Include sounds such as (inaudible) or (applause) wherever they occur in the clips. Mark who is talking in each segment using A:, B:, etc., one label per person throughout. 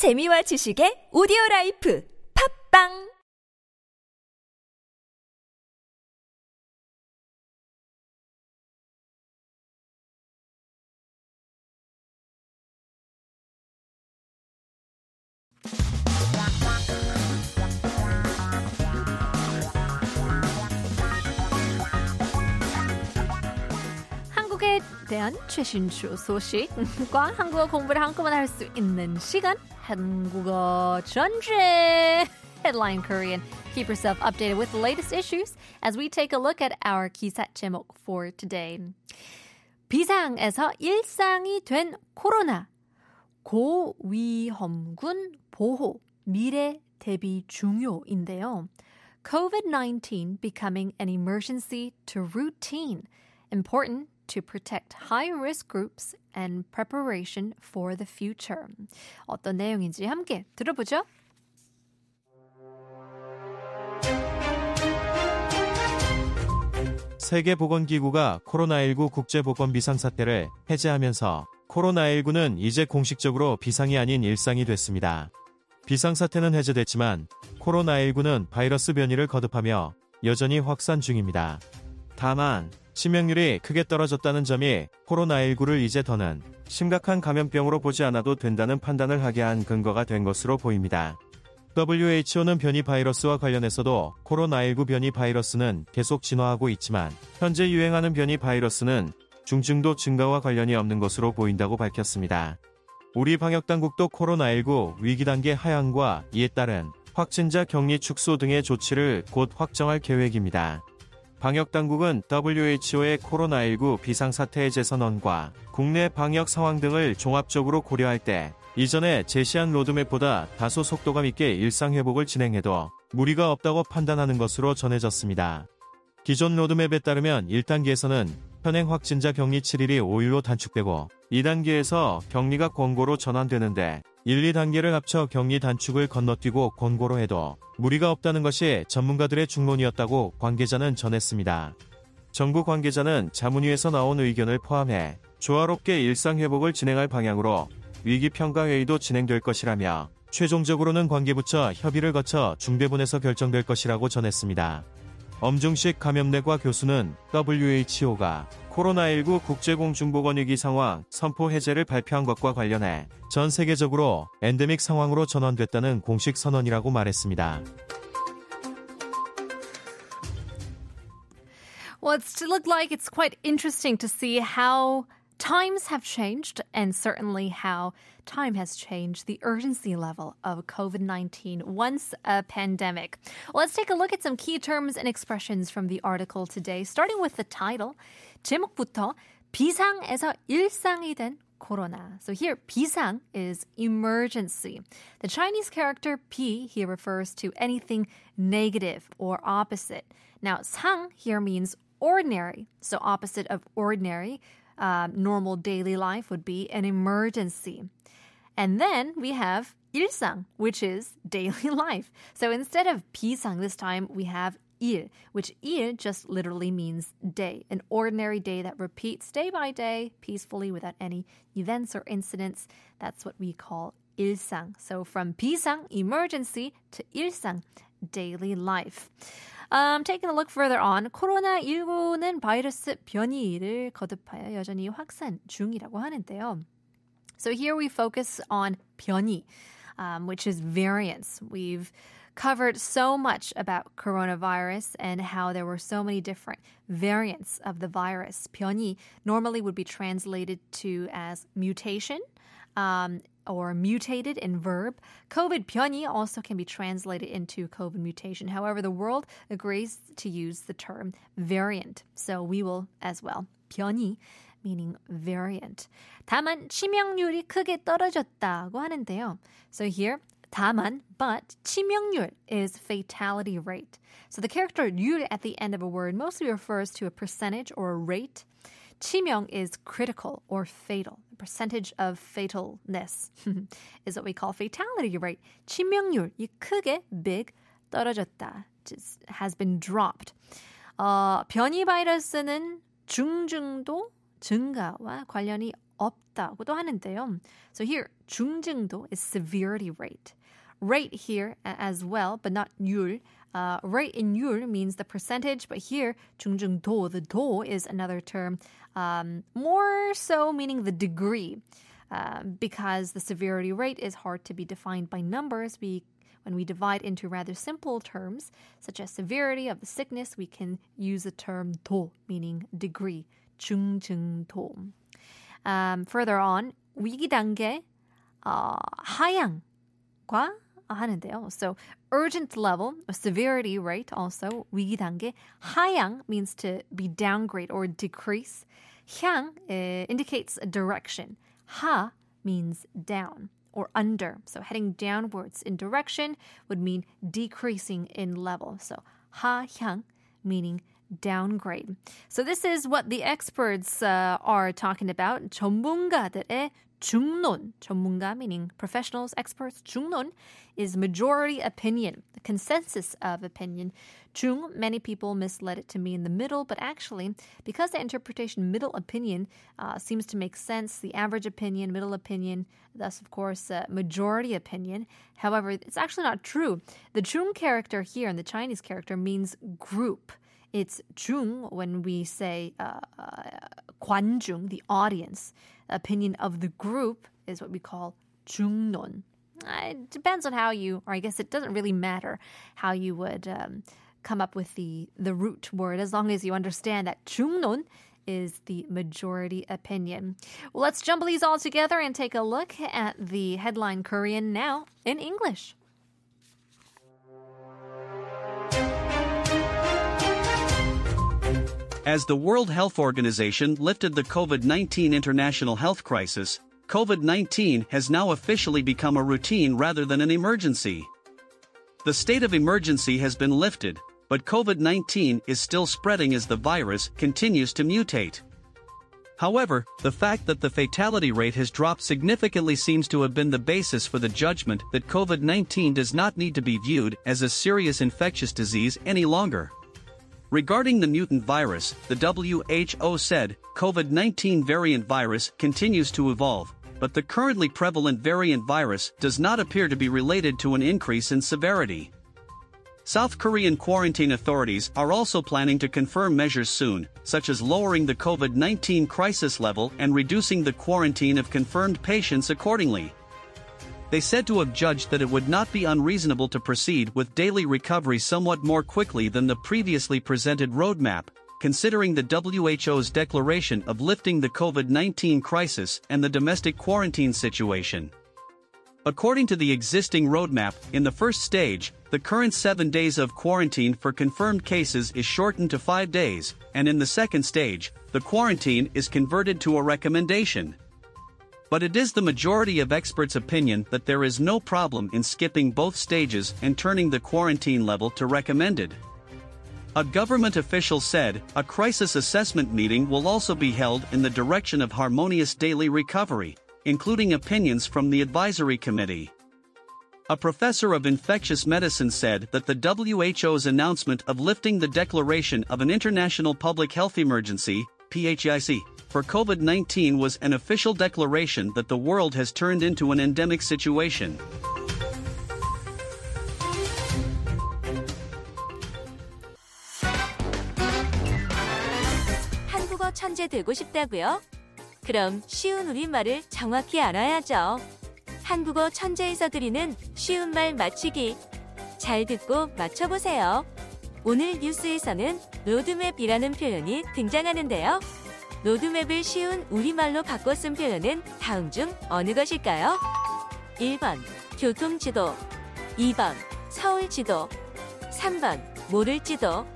A: 재미와 지식의 오디오 라이프. 팝빵
B: 대한 최신 주 소식과 한국어 공부를 한꺼번에 할 수 있는 시간 한국어 전체 Headline Korean. Keep yourself updated with the latest issues as we take a look at our 기사 제목 for today. 비상에서 일상이 된 코로나. 고위험군 보호, 미래 대비 중요인데요. COVID-19 becoming an emergency to routine. Important to protect high-risk groups and preparation for the future. 어떤 내용인지 함께 들어보죠.
C: 세계보건기구가 코로나19 국제보건 비상사태를 해제하면서 코로나19는 이제 공식적으로 비상이 아닌 일상이 됐습니다. 비상사태는 해제됐지만 코로나19는 바이러스 변이를 거듭하며 여전히 확산 중입니다. 다만 치명률이 크게 떨어졌다는 점이 코로나19를 이제 더는 심각한 감염병으로 보지 않아도 된다는 판단을 하게 한 근거가 된 것으로 보입니다. WHO는 변이 바이러스와 관련해서도 코로나19 변이 바이러스는 계속 진화하고 있지만 현재 유행하는 변이 바이러스는 중증도 증가와 관련이 없는 것으로 보인다고 밝혔습니다. 우리 방역당국도 코로나19 위기 단계 하향과 이에 따른 확진자 격리 축소 등의 조치를 곧 확정할 계획입니다. 방역당국은 WHO의 코로나19 비상사태 해제 선언과 국내 방역 상황 등을 종합적으로 고려할 때 이전에 제시한 로드맵보다 다소 속도감 있게 일상회복을 진행해도 무리가 없다고 판단하는 것으로 전해졌습니다. 기존 로드맵에 따르면 1단계에서는 현행 확진자 격리 7일이 5일로 단축되고 2단계에서 격리가 권고로 전환되는데 1, 2단계를 합쳐 격리 단축을 건너뛰고 권고로 해도 무리가 없다는 것이 전문가들의 중론이었다고 관계자는 전했습니다. 정부 관계자는 자문위에서 나온 의견을 포함해 조화롭게 일상회복을 진행할 방향으로 위기평가회의도 진행될 것이라며 최종적으로는 관계부처 협의를 거쳐 중대본에서 결정될 것이라고 전했습니다. 엄중식 감염내과 교수는 WHO가 코로나19 국제공중보건 위기 상황 선포 해제를 발표한 것과 관련해 전 세계적으로 엔데믹 상황으로 전환됐다는 공식 선언이라고 말했습니다.
B: Well, it's looked like it's quite interesting to see how times have changed and certainly how time has changed the urgency level of COVID 19 once a pandemic. Well, let's take a look at some key terms and expressions from the article today, starting with the title. 제목부터 비상에서 일상이 된 corona. So here, 비상 is emergency. The Chinese character 비 here refers to anything negative or opposite. Now, 상 here means ordinary. So opposite of ordinary, uh, normal daily life would be an emergency. And then we have 일상, which is (laughs) daily life. So instead of 비상 this time, we have 일, which 일 just literally means day, an ordinary day that repeats day by day peacefully without any events or incidents. That's what we call 일상. So from 비상, emergency, to 일상, daily life. Um, taking a look further on, 코로나19는 바이러스 변이를 거듭하여 여전히 확산 중이라고 하는데요. So here we focus on 변이, um, which is variants. We've covered so much about coronavirus and how there were so many different variants of the virus. 변이 normally would be translated to as mutation. Um, or mutated in verb. COVID 변이 also can be translated into COVID mutation. However, the world agrees to use the term variant. So we will as well. 변이 meaning variant. 다만 치명률이 크게 떨어졌다고 하는데요. So here 다만, but 치명률 is fatality rate. So the character 율 at the end of a word mostly refers to a percentage or a rate. 치명 is critical or fatal. The percentage of fatalness is what we call fatality rate. 치명률, 이 크게 big 떨어졌다 just has been dropped. 어, 변이 바이러스는 중증도 증가와 관련이 없다고도 하는데요. So here 중증도 is severity rate. Rate here as well, but not 율. Uh, rate in 율 means the percentage, but here 중증도, the do is another term, um, more so meaning the degree. Uh, because the severity rate is hard to be defined by numbers, we when we divide into rather simple terms, such as severity of the sickness, we can use the term 도, meaning degree, 중증도. Um, further on, 위기 단계, uh, 하향과 하는데요. So urgent level, a severity rate also 위기 단계. 하향 means to be downgrade or decrease. 향 uh, indicates a direction. 하 means down or under. So heading downwards in direction would mean decreasing in level. So 하향 meaning downgrade. So this is what the experts uh, are talking about. 전문가들의 중론, 전문가 meaning professionals, experts, 중론 is majority opinion, the consensus of opinion. 중, many people misled it to mean the middle, but actually, because the interpretation middle opinion uh, seems to make sense, the average opinion, middle opinion, thus, of course, uh, majority opinion. However, it's actually not true. The 중 character here in the Chinese character means group. It's 중 when we say uh, uh, 관중, the audience. Opinion of the group is what we call 중론. It depends on how you, or I guess it doesn't really matter how you would um, come up with the, the root word, as long as you understand that 중론 is the majority opinion. Well, let's jumble these all together and take a look at the headline Korean now in English.
D: As the World Health Organization lifted the COVID 19 international health crisis, COVID 19 has now officially become a routine rather than an emergency. The state of emergency has been lifted, but COVID 19 is still spreading as the virus continues to mutate. However, the fact that the fatality rate has dropped significantly seems to have been the basis for the judgment that COVID 19 does not need to be viewed as a serious infectious disease any longer. Regarding the mutant virus, the WHO said COVID 19 variant virus continues to evolve, but the currently prevalent variant virus does not appear to be related to an increase in severity. South Korean quarantine authorities are also planning to confirm measures soon, such as lowering the COVID 19 crisis level and reducing the quarantine of confirmed patients accordingly they said to have judged that it would not be unreasonable to proceed with daily recovery somewhat more quickly than the previously presented roadmap, considering the WHO's declaration of lifting the COVID 19 crisis and the domestic quarantine situation. According to the existing roadmap, in the first stage, the current seven days of quarantine for confirmed cases is shortened to five days, and in the second stage, the quarantine is converted to a recommendation but it is the majority of experts' opinion that there is no problem in skipping both stages and turning the quarantine level to recommended. A government official said a crisis assessment meeting will also be held in the direction of harmonious daily recovery, including opinions from the advisory committee. A professor of infectious medicine said that the WHO's announcement of lifting the declaration of an international public health emergency, PHIC, for COVID 19 was an official declaration that the world has turned into an endemic situation.
A: 한국어 천재 되고 싶다고요? 그럼 쉬운 우리말을 정확히 알아야죠. 한국어 천재에서 드리는 쉬운 말 맞추기. 잘 듣고 맞춰보세요. 오늘 뉴스에서는 로드맵이라는 표현이 등장하는데요. 로드맵을 쉬운 우리말로 바꿔 쓴 표현은 다음 중 어느 것일까요? 1번 교통지도 2번 서울지도 3번 모를지도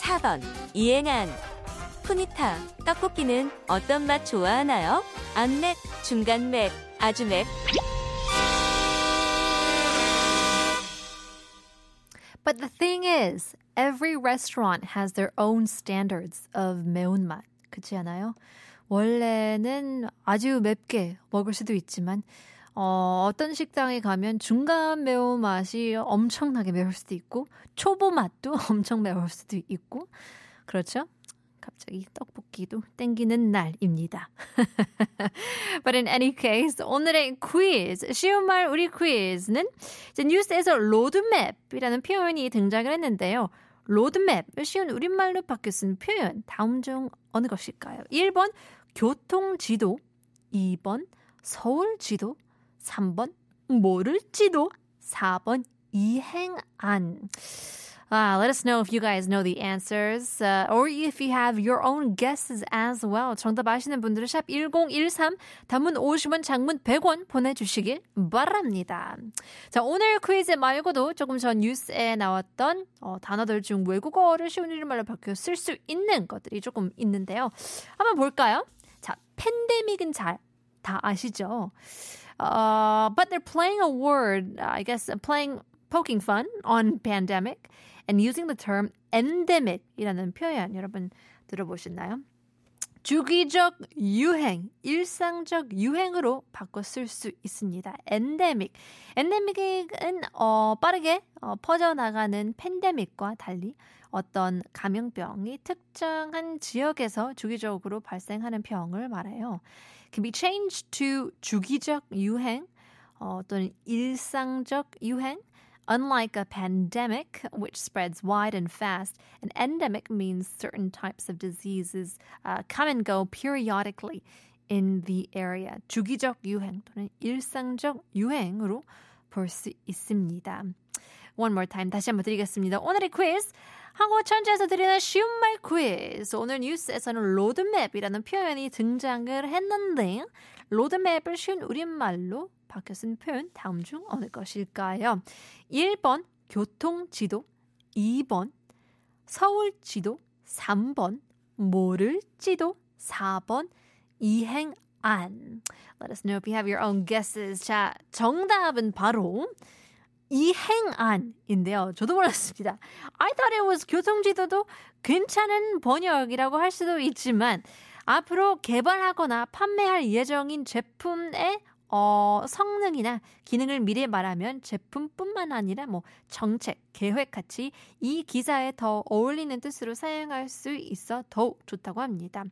A: 4번 이행한 푸니타 떡볶이는 어떤 맛 좋아하나요? 안맵, 중간맵, 아주 맵
B: But the thing is, every restaurant has their own standards of 매운맛. 그렇지 않아요? 원래는 아주 맵게 먹을 수도 있지만 어, 어떤 식당에 가면 중간 매운맛이 엄청나게 매울 수도 있고 초보 맛도 (laughs) 엄청 매울 수도 있고 그렇죠? 갑자기 떡볶이도 땡기는 날입니다. (laughs) But in any case, 오늘의 quiz, 쉬운 말 우리 퀴즈는 이제 뉴스에서 로드맵이라는 표현이 등장을 했는데요. 로드맵, 쉬운 우리말로 바꾸어 쓴 표현, 다음 중 어느 것일까요? 1번, 교통 지도, 2번, 서울 지도, 3번, 모를 지도, 4번, 이행안. Uh, let us know if you guys know the answers uh, or if you have your own guesses as well. 정답 아시는 분들은 샵 1013 단문 50원 장문 100원 보내주시길 바랍니다. 자 오늘 퀴즈 말고도 조금 전 뉴스에 나왔던 어, 단어들 중 외국어를 쉬운 일말로 바뀌어 쓸 수 있는 것들이 조금 있는데요. 한번 볼까요? 자 팬데믹은 잘 다 아시죠? Uh, but they're playing a word, I guess, playing poking fun on pandemic and using the term endemic이라는 표현 여러분 들어보셨나요? 주기적 유행, 일상적 유행으로 바꿔 쓸 수 있습니다. endemic. endemic은 어, 빠르게 어, 퍼져나가는 팬데믹과 달리 어떤 감염병이 특정한 지역에서 주기적으로 발생하는 병을 말해요. can be changed to 주기적 유행 어, 또는 일상적 유행 Unlike a pandemic, which spreads wide and fast, an endemic means certain types of diseases uh, come and go periodically in the area. 주기적 유행 또는 일상적 유행으로 볼 수 있습니다. One more time 다시 한번 드리겠습니다. 오늘의 퀴즈 한국 천재에서 드리는 쉬운 말 퀴즈. 오늘 뉴스에서는 로드맵이라는 표현이 등장을 했는데 로드맵을 쉬운 우리말로 바뀌어 쓴 표현 다음 중 어느 것일까요? 1번 교통 지도, 2번 서울 지도, 3번 모를 지도, 4번 이행 안. Let us know if you have your own guesses. 자, 정답은 바로 이행안인데요. 저도 몰랐습니다. I thought it was 교통지도도 괜찮은 번역이라고 할 수도 있지만 앞으로 개발하거나 판매할 예정인 제품의 어, 성능이나 기능을 미리 말하면 제품뿐만 아니라 뭐 정책, 계획 같이 이 기사에 더 어울리는 뜻으로 사용할 수 있어 더욱 좋다고 합니다.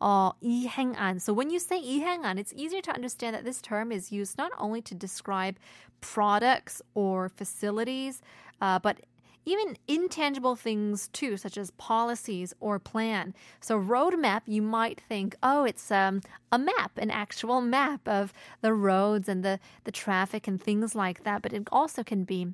B: 어, 이행안. So when you say 이행안, it's easier to understand that this term is used not only to describe products or facilities, uh, but even intangible things too, such as policies or plan. So roadmap, you might think, oh, it's um, a map, an actual map of the roads and the, the traffic and things like that. But it also can be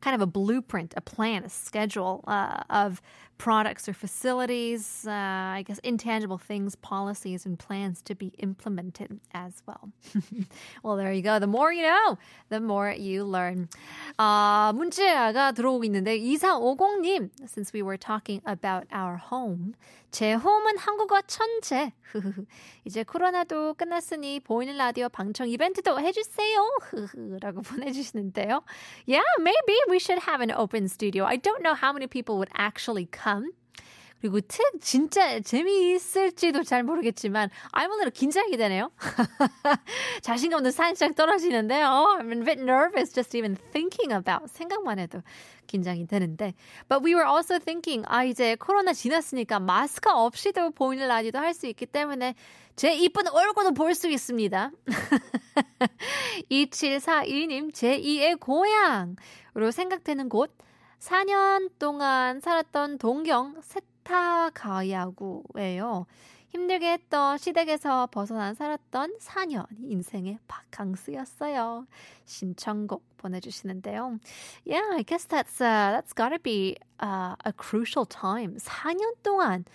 B: kind of a blueprint, a plan, a schedule uh, of products or facilities, uh, I guess intangible things, policies, and plans to be implemented as well. (laughs) well, there you go. The more you know, the more you learn. 아, 문자가 들어오고 있는데 2450님, since we were talking about our home, 제 홈은 한국어 천재. 이제 코로나도 끝났으니 보이는 라디오 방청 이벤트도 해주세요. 라고 (laughs) 보내주시는데요. Yeah, maybe we should have an open studio. I don't know how many people would actually come. 그리고 특 진짜 재미있을지도 잘 모르겠지만 I'm a little 긴장이 되네요. 자신감도 살짝 떨어지는데 oh, I'm a bit nervous just even thinking about 생각만 해도 긴장이 되는데 But we were also thinking 아 이제 코로나 지났으니까 마스크 없이도 보이는 라디오도 할 수 있기 때문에 제 이쁜 얼굴도 볼 수 있습니다. 2742님 제2의 고향으로 생각되는 곳 4년 동안 살았던 동경 세타가야구예요. 힘들게 했던 시댁에서 벗어난 살았던 4년이 인생의 바캉스였어요. 신청곡 보내주시는데요. Yeah, I guess that's uh, that's gotta be uh, a crucial time. 4년 동안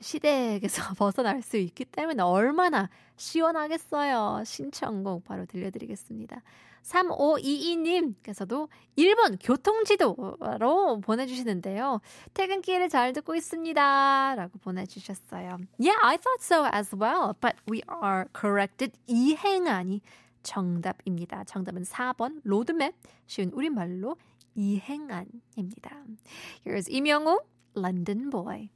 B: 시댁에서 (laughs) 벗어날 수 있기 때문에 얼마나 시원하겠어요. 신청곡 바로 들려드리겠습니다. 3522님께서도 1번 교통지도로 보내주시는데요. 퇴근길에 잘 듣고 있습니다. 라고 보내주셨어요. Yeah, I thought so as well. But we are corrected. 이행안이 정답입니다. 정답은 4번 로드맵. 쉬운 우리말로 이행안입니다. Here's 이명우, London Boy.